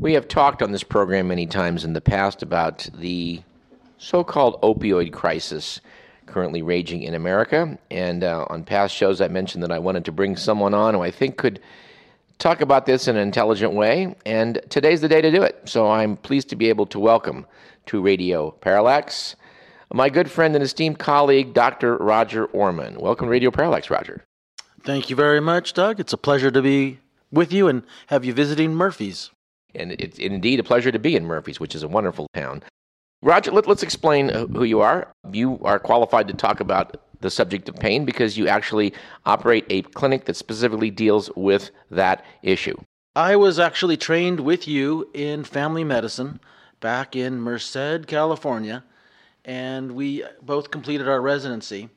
We have talked on this program many times in the past about the so called opioid crisis currently raging in America. And uh, on past shows, I mentioned that I wanted to bring someone on who I think could talk about this in an intelligent way. And today's the day to do it. So I'm pleased to be able to welcome to Radio Parallax my good friend and esteemed colleague, Dr. Roger Orman. Welcome to Radio Parallax, Roger. Thank you very much, Doug. It's a pleasure to be with you and have you visiting Murphys. And it's indeed a pleasure to be in Murphys, which is a wonderful town. Roger, let, us explain uh, who you are. You are qualified to talk about the subject of pain because you actually operate a clinic that specifically deals with that issue. I was actually trained with you in family medicine back in Merced, California and we both completed our residency.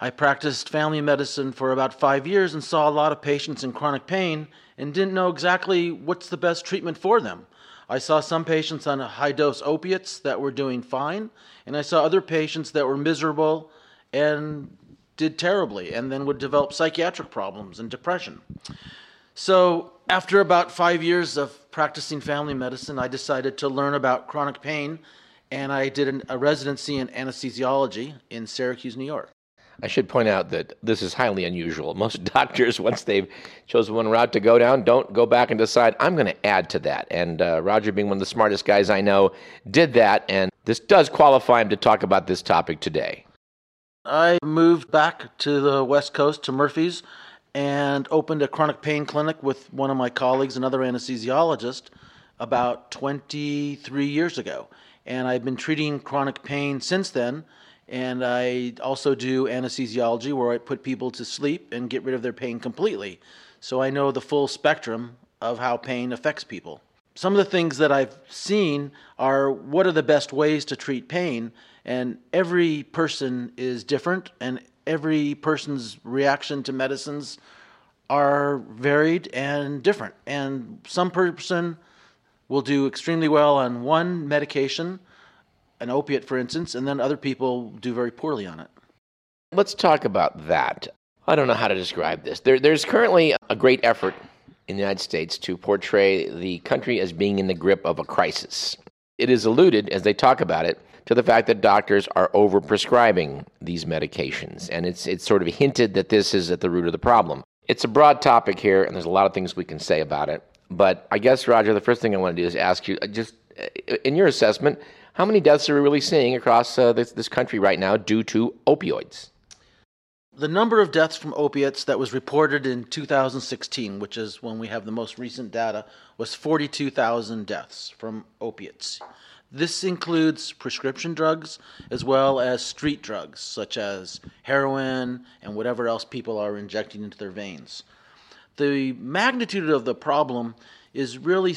I practiced family medicine for about five years and saw a lot of patients in chronic pain and didn't know exactly what's the best treatment for them. I saw some patients on high dose opiates that were doing fine, and I saw other patients that were miserable and did terribly and then would develop psychiatric problems and depression. So, after about five years of practicing family medicine, I decided to learn about chronic pain and I did an, a residency in anesthesiology in Syracuse, New York. I should point out that this is highly unusual. Most doctors, once they've chosen one route to go down, don't go back and decide, I'm going to add to that. And uh, Roger, being one of the smartest guys I know, did that. And this does qualify him to talk about this topic today. I moved back to the West Coast to Murphys and opened a chronic pain clinic with one of my colleagues, another anesthesiologist, about 23 years ago and I've been treating chronic pain since then. And I also do anesthesiology where I put people to sleep and get rid of their pain completely. So I know the full spectrum of how pain affects people. Some of the things that I've seen are what are the best ways to treat pain, and every person is different, and every person's reaction to medicines are varied and different. And some person will do extremely well on one medication, an opiate, for instance, and then other people do very poorly on it. Let's talk about that. I don't know how to describe this. There, there's currently a great effort in the United States to portray the country as being in the grip of a crisis. It is alluded, as they talk about it, to the fact that doctors are overprescribing these medications. And it's, it's sort of hinted that this is at the root of the problem. It's a broad topic here, and there's a lot of things we can say about it. But I guess, Roger, the first thing I want to do is ask you uh, just uh, in your assessment, how many deaths are we really seeing across uh, this, this country right now due to opioids? The number of deaths from opiates that was reported in 2016, which is when we have the most recent data, was 42,000 deaths from opiates. This includes prescription drugs as well as street drugs, such as heroin and whatever else people are injecting into their veins the magnitude of the problem is really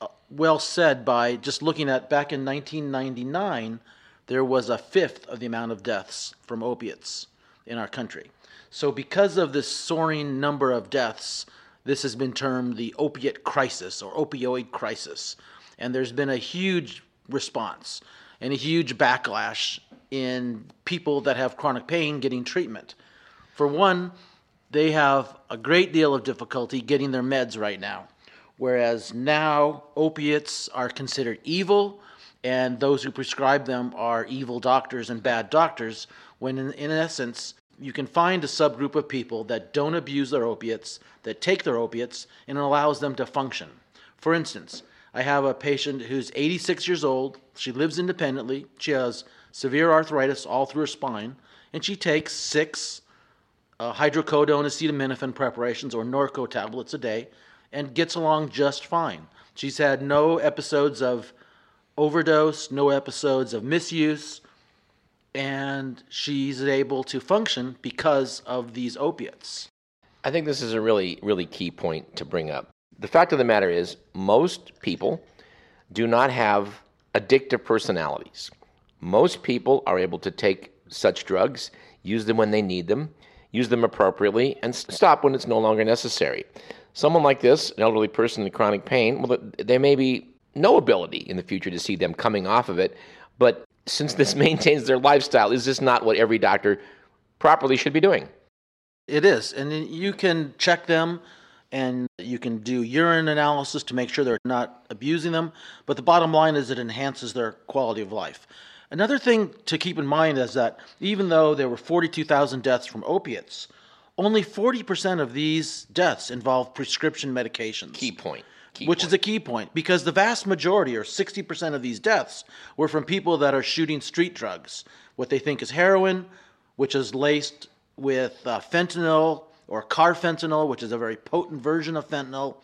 uh, well said by just looking at back in 1999, there was a fifth of the amount of deaths from opiates in our country. So, because of this soaring number of deaths, this has been termed the opiate crisis or opioid crisis. And there's been a huge response and a huge backlash in people that have chronic pain getting treatment. For one, they have a great deal of difficulty getting their meds right now. Whereas now opiates are considered evil, and those who prescribe them are evil doctors and bad doctors, when in, in essence, you can find a subgroup of people that don't abuse their opiates, that take their opiates, and it allows them to function. For instance, I have a patient who's 86 years old. She lives independently. She has severe arthritis all through her spine, and she takes six uh, hydrocodone acetaminophen preparations or Norco tablets a day and gets along just fine. She's had no episodes of overdose, no episodes of misuse, and she's able to function because of these opiates. I think this is a really, really key point to bring up. The fact of the matter is, most people do not have addictive personalities. Most people are able to take such drugs, use them when they need them, use them appropriately, and stop when it's no longer necessary. Someone like this, an elderly person in chronic pain, well, there may be no ability in the future to see them coming off of it, but since this maintains their lifestyle, is this not what every doctor properly should be doing? It is, and you can check them and you can do urine analysis to make sure they're not abusing them. But the bottom line is it enhances their quality of life. Another thing to keep in mind is that even though there were 42,000 deaths from opiates, only 40% of these deaths involve prescription medications. Key point. Key which point. is a key point because the vast majority, or 60% of these deaths, were from people that are shooting street drugs, what they think is heroin, which is laced with uh, fentanyl or carfentanil, which is a very potent version of fentanyl.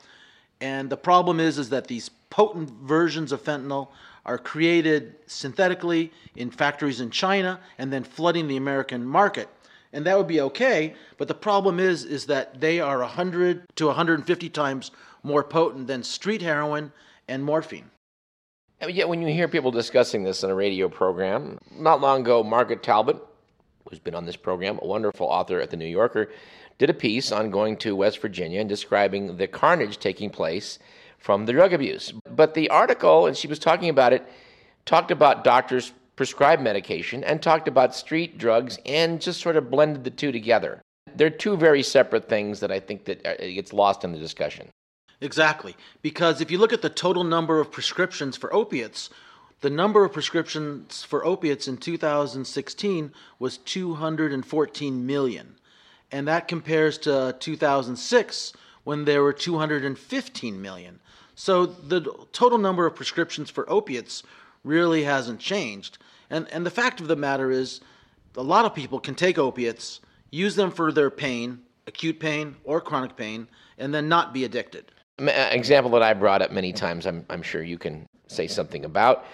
And the problem is, is that these potent versions of fentanyl are created synthetically in factories in China and then flooding the American market. And that would be okay, but the problem is is that they are 100 to 150 times more potent than street heroin and morphine. And yet, when you hear people discussing this in a radio program, not long ago, Margaret Talbot, who's been on this program, a wonderful author at the New Yorker, did a piece on going to West Virginia and describing the carnage taking place from the drug abuse. But the article, and she was talking about it, talked about doctors prescribe medication and talked about street drugs and just sort of blended the two together. They're two very separate things that I think that uh, gets lost in the discussion. Exactly, because if you look at the total number of prescriptions for opiates, the number of prescriptions for opiates in 2016 was 214 million. And that compares to 2006 when there were 215 million. So the total number of prescriptions for opiates really hasn't changed. And, and the fact of the matter is, a lot of people can take opiates, use them for their pain, acute pain or chronic pain, and then not be addicted. An uh, example that I brought up many times, I'm, I'm sure you can say something about.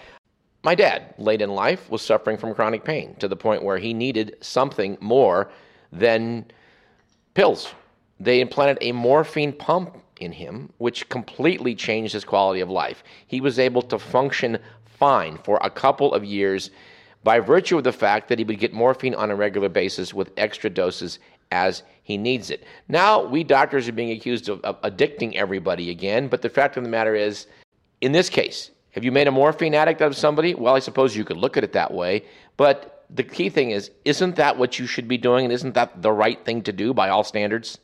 My dad, late in life, was suffering from chronic pain to the point where he needed something more than pills. They implanted a morphine pump in him, which completely changed his quality of life. He was able to function fine for a couple of years by virtue of the fact that he would get morphine on a regular basis with extra doses as he needs it. Now, we doctors are being accused of, of, addicting everybody again, but the fact of the matter is, in this case, have you made a morphine addict out of somebody? Well, I suppose you could look at it that way, but the key thing is, isn't that what you should be doing, and isn't that the right thing to do by all standards?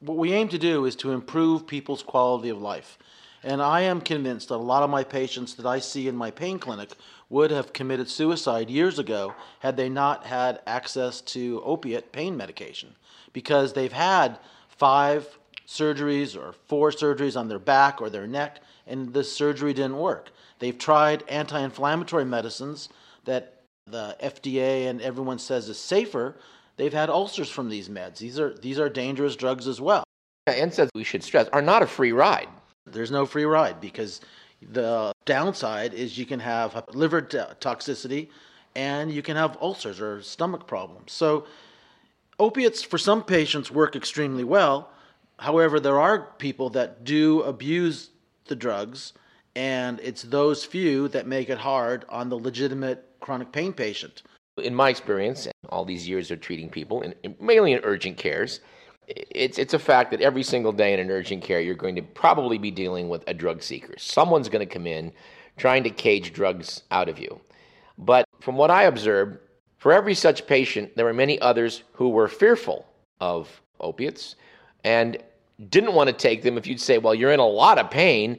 What we aim to do is to improve people's quality of life. And I am convinced that a lot of my patients that I see in my pain clinic would have committed suicide years ago had they not had access to opiate pain medication because they've had five surgeries or four surgeries on their back or their neck and the surgery didn't work. They've tried anti inflammatory medicines that the FDA and everyone says is safer. They've had ulcers from these meds. These are, these are dangerous drugs as well. NSAIDs, we should stress, are not a free ride. There's no free ride because the downside is you can have liver toxicity and you can have ulcers or stomach problems. So, opiates for some patients work extremely well. However, there are people that do abuse the drugs, and it's those few that make it hard on the legitimate chronic pain patient. In my experience, all these years of treating people, in, mainly in urgent cares, it's it's a fact that every single day in an urgent care you're going to probably be dealing with a drug seeker. Someone's going to come in trying to cage drugs out of you. But from what I observed, for every such patient, there were many others who were fearful of opiates and didn't want to take them. If you'd say, "Well, you're in a lot of pain,"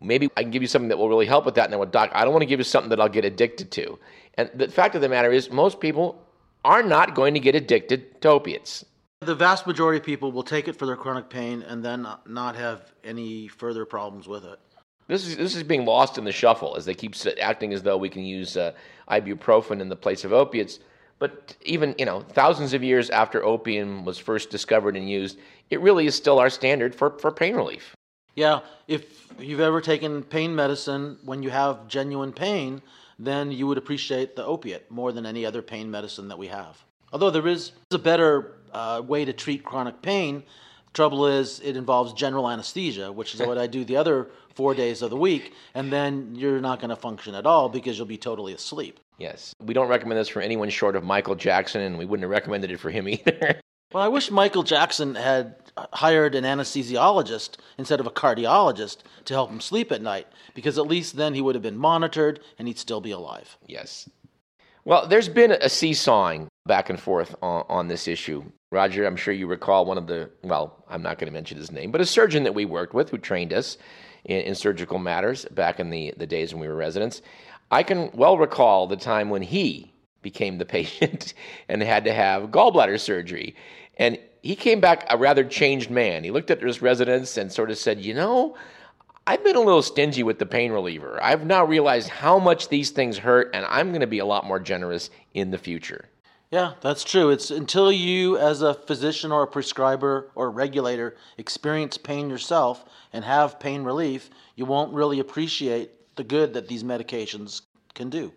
maybe I can give you something that will really help with that. And then, well, doc, I don't want to give you something that I'll get addicted to. And the fact of the matter is, most people are not going to get addicted to opiates. The vast majority of people will take it for their chronic pain and then not have any further problems with it. This is this is being lost in the shuffle as they keep acting as though we can use uh, ibuprofen in the place of opiates. But even you know, thousands of years after opium was first discovered and used, it really is still our standard for, for pain relief. Yeah, if you've ever taken pain medicine when you have genuine pain, then you would appreciate the opiate more than any other pain medicine that we have. Although there is a better uh, way to treat chronic pain, trouble is it involves general anesthesia, which is what I do the other four days of the week, and then you're not going to function at all because you'll be totally asleep. Yes. We don't recommend this for anyone short of Michael Jackson, and we wouldn't have recommended it for him either. well, I wish Michael Jackson had hired an anesthesiologist instead of a cardiologist to help him sleep at night, because at least then he would have been monitored and he'd still be alive. Yes. Well, there's been a seesawing back and forth on, on, this issue. Roger, I'm sure you recall one of the, well, I'm not going to mention his name, but a surgeon that we worked with who trained us in, in surgical matters back in the, the days when we were residents. I can well recall the time when he became the patient and had to have gallbladder surgery. And he came back a rather changed man. He looked at his residents and sort of said, You know, I've been a little stingy with the pain reliever. I've now realized how much these things hurt, and I'm going to be a lot more generous in the future. Yeah, that's true. It's until you, as a physician or a prescriber or a regulator, experience pain yourself and have pain relief, you won't really appreciate the good that these medications can do.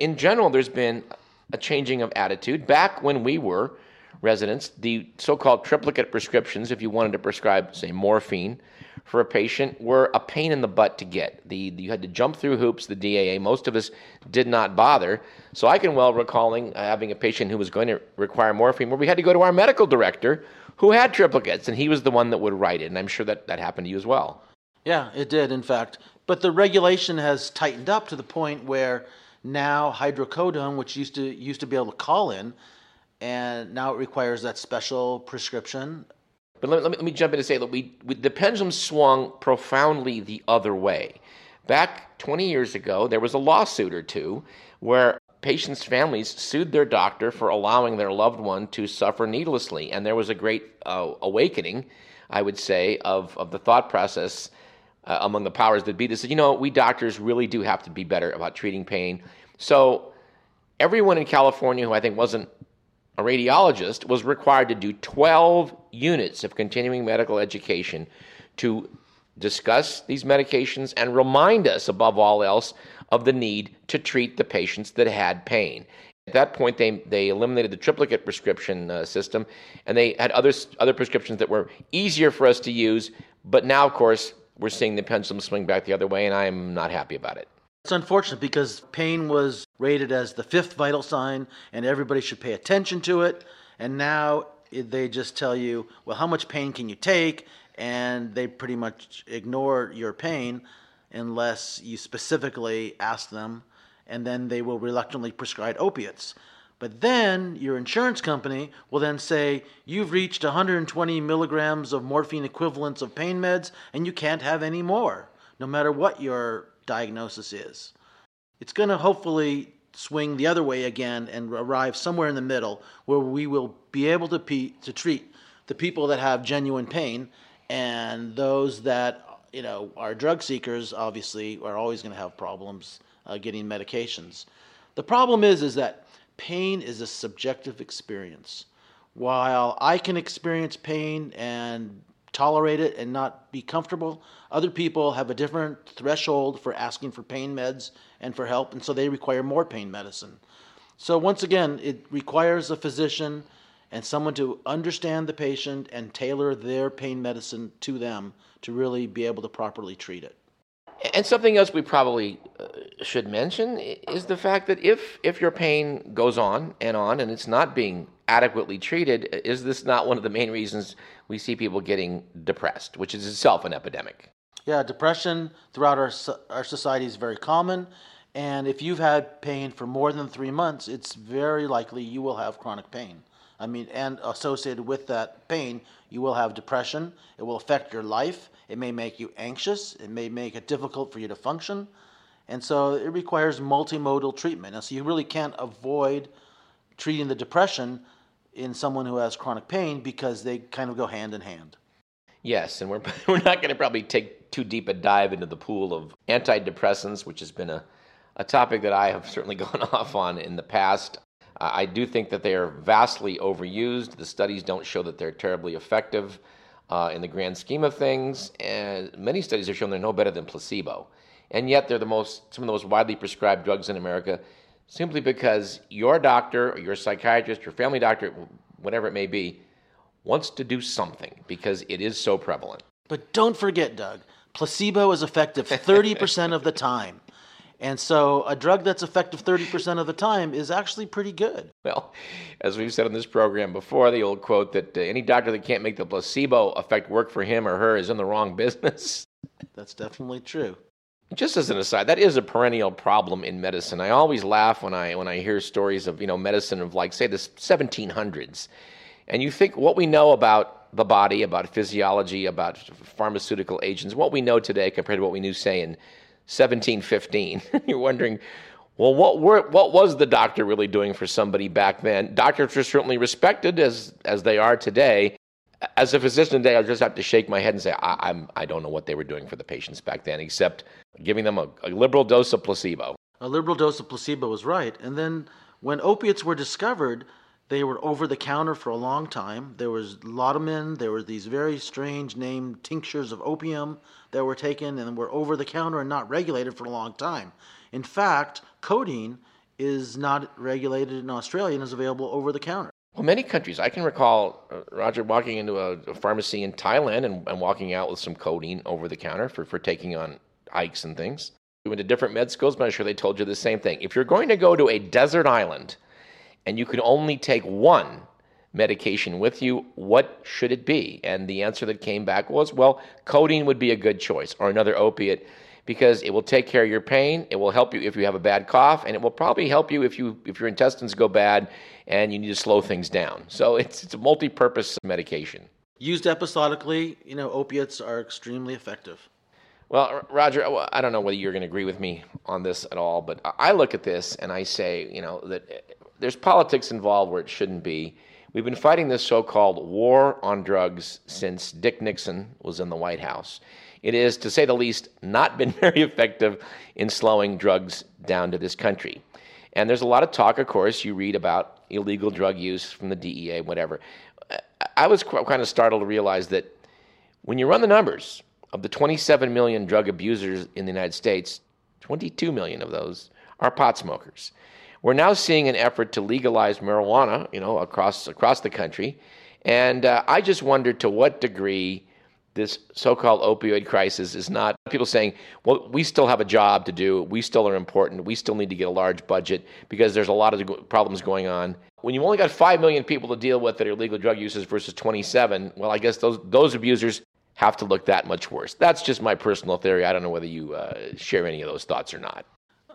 In general, there's been a changing of attitude. Back when we were residents, the so called triplicate prescriptions, if you wanted to prescribe, say, morphine, for a patient were a pain in the butt to get. The, you had to jump through hoops, the DEA. Most of us did not bother. So I can well recalling uh, having a patient who was going to require morphine where we had to go to our medical director who had triplicates, and he was the one that would write it. And I'm sure that that happened to you as well. Yeah, it did, in fact. But the regulation has tightened up to the point where now hydrocodone, which used to used to be able to call in, and now it requires that special prescription but let me, let me, let me jump in and say that we, we, the pendulum swung profoundly the other way. Back 20 years ago, there was a lawsuit or two where patients' families sued their doctor for allowing their loved one to suffer needlessly. And there was a great uh, awakening, I would say, of, of the thought process uh, among the powers that be that said, you know, we doctors really do have to be better about treating pain. So everyone in California who I think wasn't a radiologist was required to do 12 units of continuing medical education to discuss these medications and remind us, above all else, of the need to treat the patients that had pain. At that point, they, they eliminated the triplicate prescription uh, system, and they had other, other prescriptions that were easier for us to use. But now, of course, we're seeing the pendulum swing back the other way, and I'm not happy about it. It's unfortunate because pain was rated as the fifth vital sign and everybody should pay attention to it. And now they just tell you, well, how much pain can you take? And they pretty much ignore your pain unless you specifically ask them, and then they will reluctantly prescribe opiates. But then your insurance company will then say, You've reached 120 milligrams of morphine equivalents of pain meds, and you can't have any more, no matter what your diagnosis is. It's going to hopefully swing the other way again and arrive somewhere in the middle where we will be able to, pe- to treat the people that have genuine pain and those that you know are drug seekers obviously are always going to have problems uh, getting medications. The problem is is that pain is a subjective experience. While i can experience pain and tolerate it and not be comfortable. Other people have a different threshold for asking for pain meds and for help, and so they require more pain medicine. So, once again, it requires a physician and someone to understand the patient and tailor their pain medicine to them to really be able to properly treat it. And something else we probably uh, should mention is the fact that if if your pain goes on and on and it's not being adequately treated, is this not one of the main reasons we see people getting depressed, which is itself an epidemic? Yeah, depression throughout our our society is very common, and if you've had pain for more than three months, it's very likely you will have chronic pain. I mean, and associated with that pain, you will have depression. It will affect your life. It may make you anxious. It may make it difficult for you to function. And so it requires multimodal treatment. And so you really can't avoid treating the depression in someone who has chronic pain because they kind of go hand in hand. Yes, and we're, we're not going to probably take too deep a dive into the pool of antidepressants, which has been a, a topic that I have certainly gone off on in the past. I do think that they are vastly overused. The studies don't show that they're terribly effective uh, in the grand scheme of things, and many studies have shown they're no better than placebo. And yet, they're the most some of the most widely prescribed drugs in America, simply because your doctor, or your psychiatrist, your family doctor, whatever it may be, wants to do something because it is so prevalent. But don't forget, Doug, placebo is effective 30% of the time. And so a drug that's effective 30% of the time is actually pretty good. Well, as we've said on this program before, the old quote that uh, any doctor that can't make the placebo effect work for him or her is in the wrong business. That's definitely true. Just as an aside, that is a perennial problem in medicine. I always laugh when I when I hear stories of you know medicine of like say the 1700s, and you think what we know about the body, about physiology, about pharmaceutical agents, what we know today compared to what we knew say in 1715. You're wondering, well, what were, what was the doctor really doing for somebody back then? Doctors were certainly respected as as they are today, as a physician today, I just have to shake my head and say I, I'm I don't know what they were doing for the patients back then, except giving them a, a liberal dose of placebo. A liberal dose of placebo was right. And then when opiates were discovered, they were over the counter for a long time. There was laudanum. There were these very strange named tinctures of opium that were taken and were over the counter and not regulated for a long time. In fact, codeine is not regulated in Australia and is available over the counter. Well, many countries. I can recall uh, Roger walking into a, a pharmacy in Thailand and, and, walking out with some codeine over the counter for, for taking on hikes and things. We went to different med schools, but I'm sure they told you the same thing. If you're going to go to a desert island and you can only take one medication with you, what should it be? And the answer that came back was, well, codeine would be a good choice or another opiate because it will take care of your pain. It will help you if you have a bad cough, and it will probably help you if you if your intestines go bad and you need to slow things down. So it's it's a multi-purpose medication. Used episodically, you know, opiates are extremely effective. Well, Roger, I don't know whether you're going to agree with me on this at all, but I look at this and I say, you know, that eh, there's politics involved where it shouldn't be. We've been fighting this so called war on drugs since Dick Nixon was in the White House. It is, to say the least, not been very effective in slowing drugs down to this country. And there's a lot of talk, of course, you read about illegal drug use from the DEA, whatever. I was kind of startled to realize that when you run the numbers of the 27 million drug abusers in the United States, 22 million of those are pot smokers. We're now seeing an effort to legalize marijuana, you know, across across the country, and uh, I just wonder to what degree this so-called opioid crisis is not people saying, "Well, we still have a job to do. We still are important. We still need to get a large budget because there's a lot of problems going on." When you've only got 5 million people to deal with that are illegal drug users versus 27, well, I guess those those abusers have to look that much worse. That's just my personal theory. I don't know whether you uh, share any of those thoughts or not.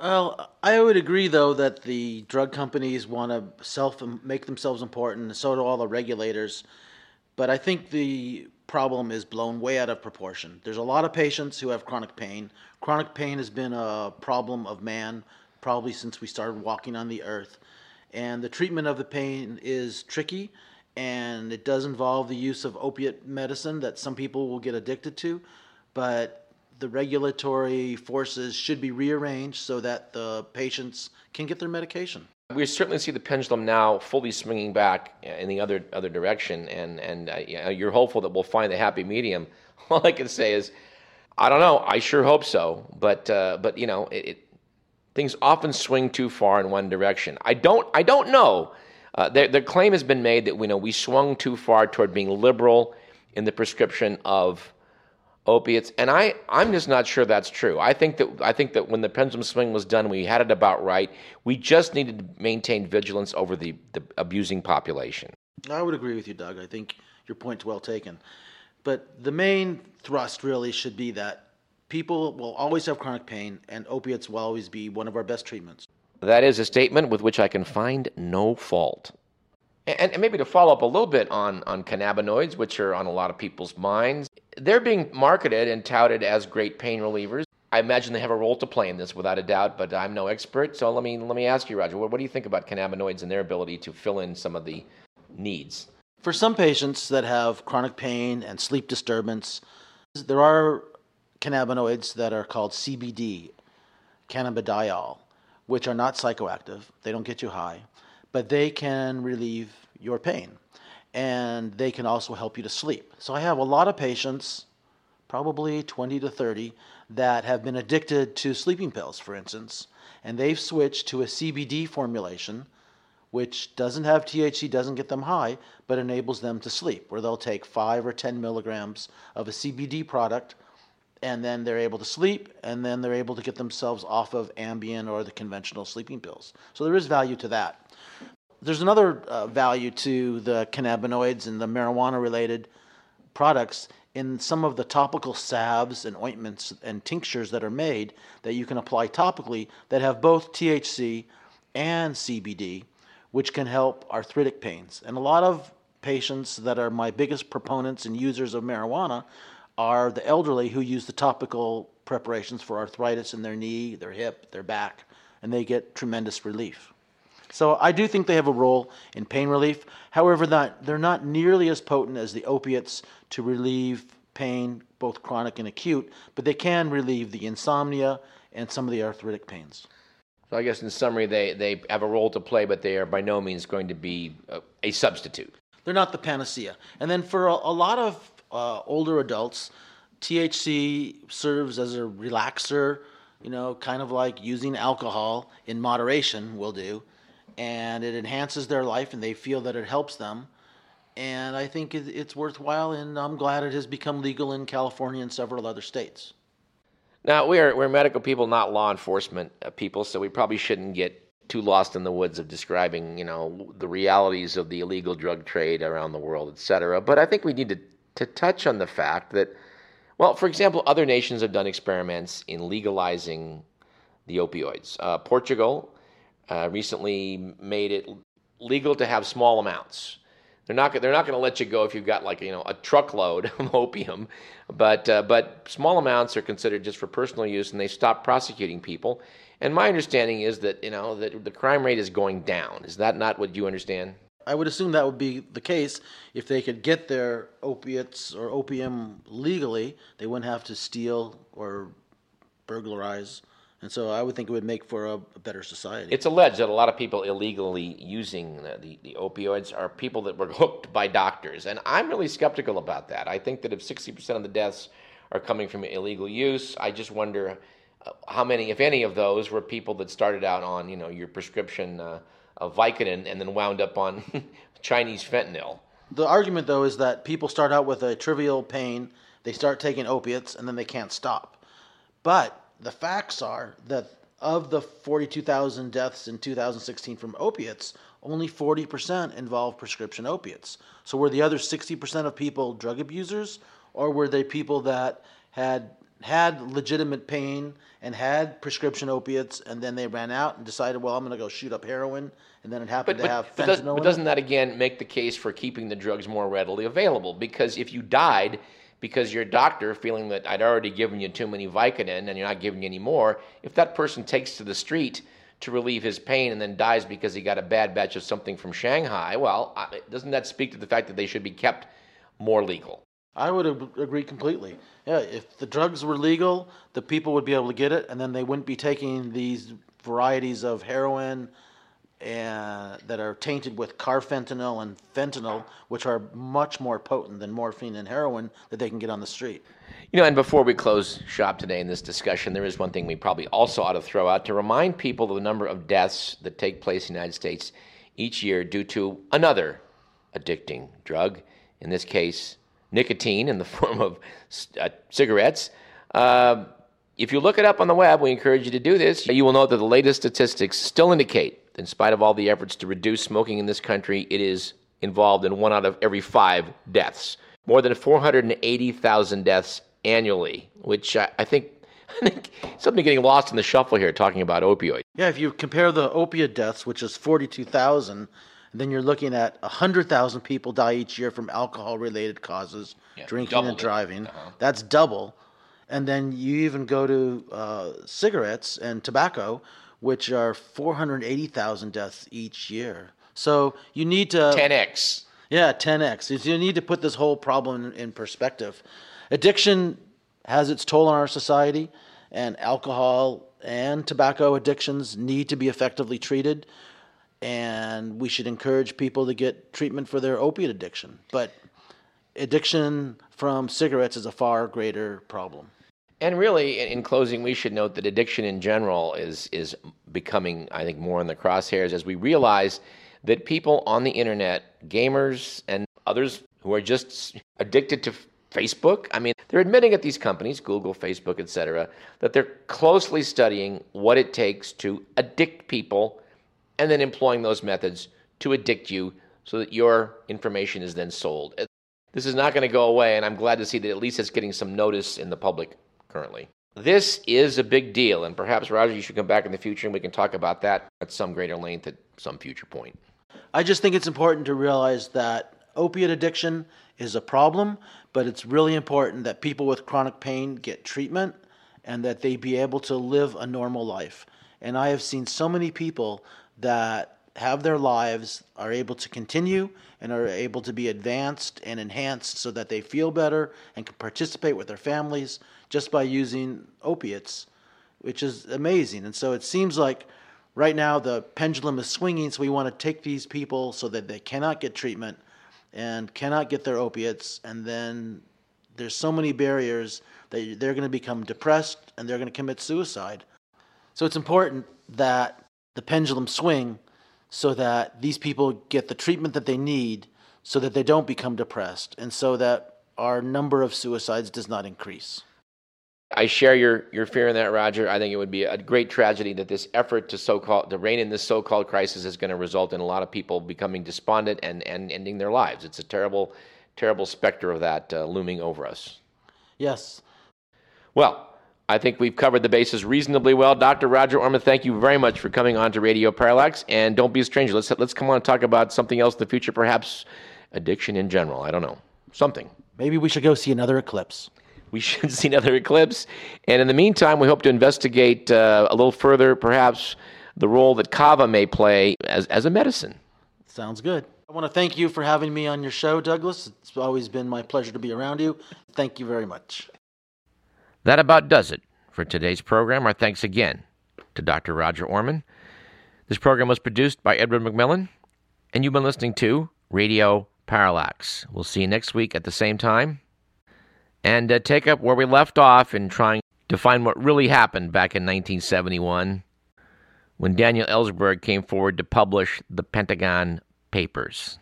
Well, I would agree though that the drug companies want to self make themselves important, and so do all the regulators. But I think the problem is blown way out of proportion. There's a lot of patients who have chronic pain. Chronic pain has been a problem of man probably since we started walking on the earth. And the treatment of the pain is tricky and it does involve the use of opiate medicine that some people will get addicted to. But the regulatory forces should be rearranged so that the patients can get their medication we certainly see the pendulum now fully swinging back in the other other direction, and and uh, you're hopeful that we'll find the happy medium. All I can say is, I don't know. I sure hope so, but uh, but you know, it, it, things often swing too far in one direction. I don't I don't know. Uh, the, the claim has been made that we know we swung too far toward being liberal in the prescription of opiates, and I I'm just not sure that's true. I think that I think that when the pendulum swing was done, we had it about right. We just needed to maintain vigilance over the, the abusing population. I would agree with you, Doug. I think your point's well taken. But the main thrust really should be that people will always have chronic pain, and opiates will always be one of our best treatments. That is a statement with which I can find no fault. And, and, maybe to follow up a little bit on, on cannabinoids, which are on a lot of people's minds, they're being marketed and touted as great pain relievers. I imagine they have a role to play in this without a doubt, but I'm no expert. So let me, let me ask you, Roger, what, what do you think about cannabinoids and their ability to fill in some of the needs? For some patients that have chronic pain and sleep disturbance, there are cannabinoids that are called CBD, cannabidiol, which are not psychoactive. They don't get you high but they can relieve your pain and they can also help you to sleep. So I have a lot of patients, probably 20 to 30, that have been addicted to sleeping pills, for instance, and they've switched to a CBD formulation which doesn't have THC, doesn't get them high, but enables them to sleep, where they'll take 5 or 10 milligrams of a CBD product and then they're able to sleep, and then they're able to get themselves off of Ambien or the conventional sleeping pills. So there is value to that. There's another uh, value to the cannabinoids and the marijuana related products in some of the topical salves and ointments and tinctures that are made that you can apply topically that have both THC and CBD, which can help arthritic pains. And a lot of patients that are my biggest proponents and users of marijuana are the elderly who use the topical preparations for arthritis in their knee, their hip, their back, and they get tremendous relief. So I do think they have a role in pain relief. However, not, they're not nearly as potent as the opiates to relieve pain, both chronic and acute, but they can relieve the insomnia and some of the arthritic pains. So I guess in summary, they, they have a role to play, but they are by no means going to be a, a substitute. They're not the panacea. And then for a, a lot of uh, older adults, THC serves as a relaxer, you know, kind of like using alcohol in moderation will do. And it enhances their life and they feel that it helps them. And I think it's worthwhile, and I'm glad it has become legal in California and several other states. Now, we're, we're medical people, not law enforcement uh, people, so we probably shouldn't get too lost in the woods of describing, you know, the realities of the illegal drug trade around the world, et cetera. But I think we need to, to touch on the fact that well, for example, other nations have done experiments in legalizing the opioids. Uh, Portugal uh, recently made it legal to have small amounts. They're not, they're not going to let you go if you've got like you know a truckload of opium, but uh, but small amounts are considered just for personal use, and they stop prosecuting people. And my understanding is that you know that the crime rate is going down. Is that not what you understand? I would assume that would be the case if they could get their opiates or opium legally. They wouldn't have to steal or burglarize. And so I would think it would make for a, better society. It's alleged that a lot of people illegally using the, the, the, opioids are people that were hooked by doctors. And I'm really skeptical about that. I think that if 60% of the deaths are coming from illegal use, I just wonder uh, how many, if any of those, were people that started out on, you know, your prescription uh, of Vicodin and then wound up on Chinese fentanyl. The argument, though, is that people start out with a trivial pain, they start taking opiates, and then they can't stop. But the facts are that of the 42,000 deaths in 2016 from opiates, only 40% involve prescription opiates. So were the other 60% of people drug abusers, or were they people that had had legitimate pain and had prescription opiates, and then they ran out and decided, well, I'm going to go shoot up heroin, and then it happened but, to but, have but fentanyl. Does, but doesn't that again make the case for keeping the drugs more readily available? Because if you died because your doctor, feeling that I'd already given you too many Vicodin and you're not giving any more, if that person takes to the street to relieve his pain and then dies because he got a bad batch of something from Shanghai, well, doesn't that speak to the fact that they should be kept more legal? I would agree completely. Yeah, if the drugs were legal, the people would be able to get it, and then they wouldn't be taking these varieties of heroin and, that are tainted with carfentanil and fentanyl, which are much more potent than morphine and heroin that they can get on the street. You know, and before we close shop today in this discussion, there is one thing we probably also ought to throw out to remind people of the number of deaths that take place in the United States each year due to another addicting drug, in this case, nicotine in the form of uh, cigarettes. Uh, if you look it up on the web, we encourage you to do this. You will know that the latest statistics still indicate in spite of all the efforts to reduce smoking in this country, it is involved in one out of every five deaths. More than 480,000 deaths annually, which I, I think I think something getting lost in the shuffle here talking about opioids. Yeah, if you compare the opiate deaths, which is 42,000, then you're looking at 100,000 people die each year from alcohol related causes, yeah, drinking and driving. Uh-huh. That's double. And then you even go to uh, cigarettes and tobacco, which are 480,000 deaths each year. So you need to 10x. Yeah, 10x. You need to put this whole problem in, in perspective. Addiction has its toll on our society, and alcohol and tobacco addictions need to be effectively treated and we should encourage people to get treatment for their opiate addiction. But addiction from cigarettes is a far greater problem. And really, in closing, we should note that addiction in general is is becoming, I think, more in the crosshairs as we realize that people on the internet, gamers and others who are just addicted to Facebook, I mean, they're admitting at these companies, Google, Facebook, etc., that they're closely studying what it takes to addict people and then employing those methods to addict you so that your information is then sold. This is not going to go away, and I'm glad to see that at least it's getting some notice in the public currently. This is a big deal, and perhaps, Roger, you should come back in the future and we can talk about that at some greater length at some future point. I just think it's important to realize that opiate addiction is a problem, but it's really important that people with chronic pain get treatment and that they be able to live a normal life. And I have seen so many people that have their lives, are able to continue, and are able to be advanced and enhanced so that they feel better and can participate with their families just by using opiates, which is amazing. And so it seems like right now the pendulum is swinging, so we want to take these people so that they cannot get treatment and cannot get their opiates, and then there's so many barriers that they're going to become depressed and they're going to commit suicide. So it's important that the pendulum swing so that these people get the treatment that they need so that they don't become depressed and so that our number of suicides does not increase. I share your, your fear in that, Roger. I think it would be a great tragedy that this effort to so-called to rein in this so-called crisis is going to result in a lot of people becoming despondent and, and ending their lives. It's a terrible, terrible specter of that uh, looming over us. Yes. Well, I think we've covered the bases reasonably well. Dr. Roger Orman, thank you very much for coming on to Radio Parallax. And don't be a stranger. Let's let's come on and talk about something else in the future, perhaps addiction in general. I don't know. Something. Maybe we should go see another eclipse. We should see another eclipse. And in the meantime, we hope to investigate uh, a little further, perhaps, the role that kava may play as, as a medicine. Sounds good. I want to thank you for having me on your show, Douglas. It's always been my pleasure to be around you. Thank you very much. That about does it for today's program. Our thanks again to Dr. Roger Orman. This program was produced by Edward McMillan, and you've been listening to Radio Parallax. We'll see you next week at the same time and uh, take up where we left off in trying to find what really happened back in 1971 when Daniel Ellsberg came forward to publish the Pentagon Papers.